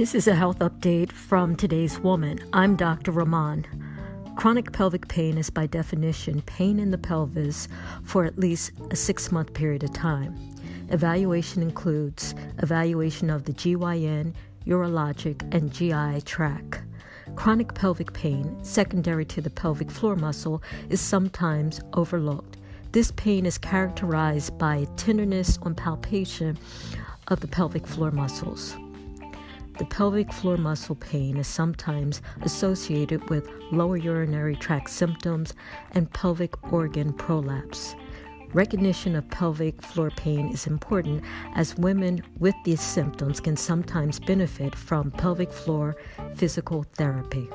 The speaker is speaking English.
This is a health update from today's woman. I'm Dr. Rahman. Chronic pelvic pain is by definition pain in the pelvis for at least a six month period of time. Evaluation includes evaluation of the GYN, urologic, and GI tract. Chronic pelvic pain, secondary to the pelvic floor muscle, is sometimes overlooked. This pain is characterized by tenderness on palpation of the pelvic floor muscles. The pelvic floor muscle pain is sometimes associated with lower urinary tract symptoms and pelvic organ prolapse. Recognition of pelvic floor pain is important as women with these symptoms can sometimes benefit from pelvic floor physical therapy.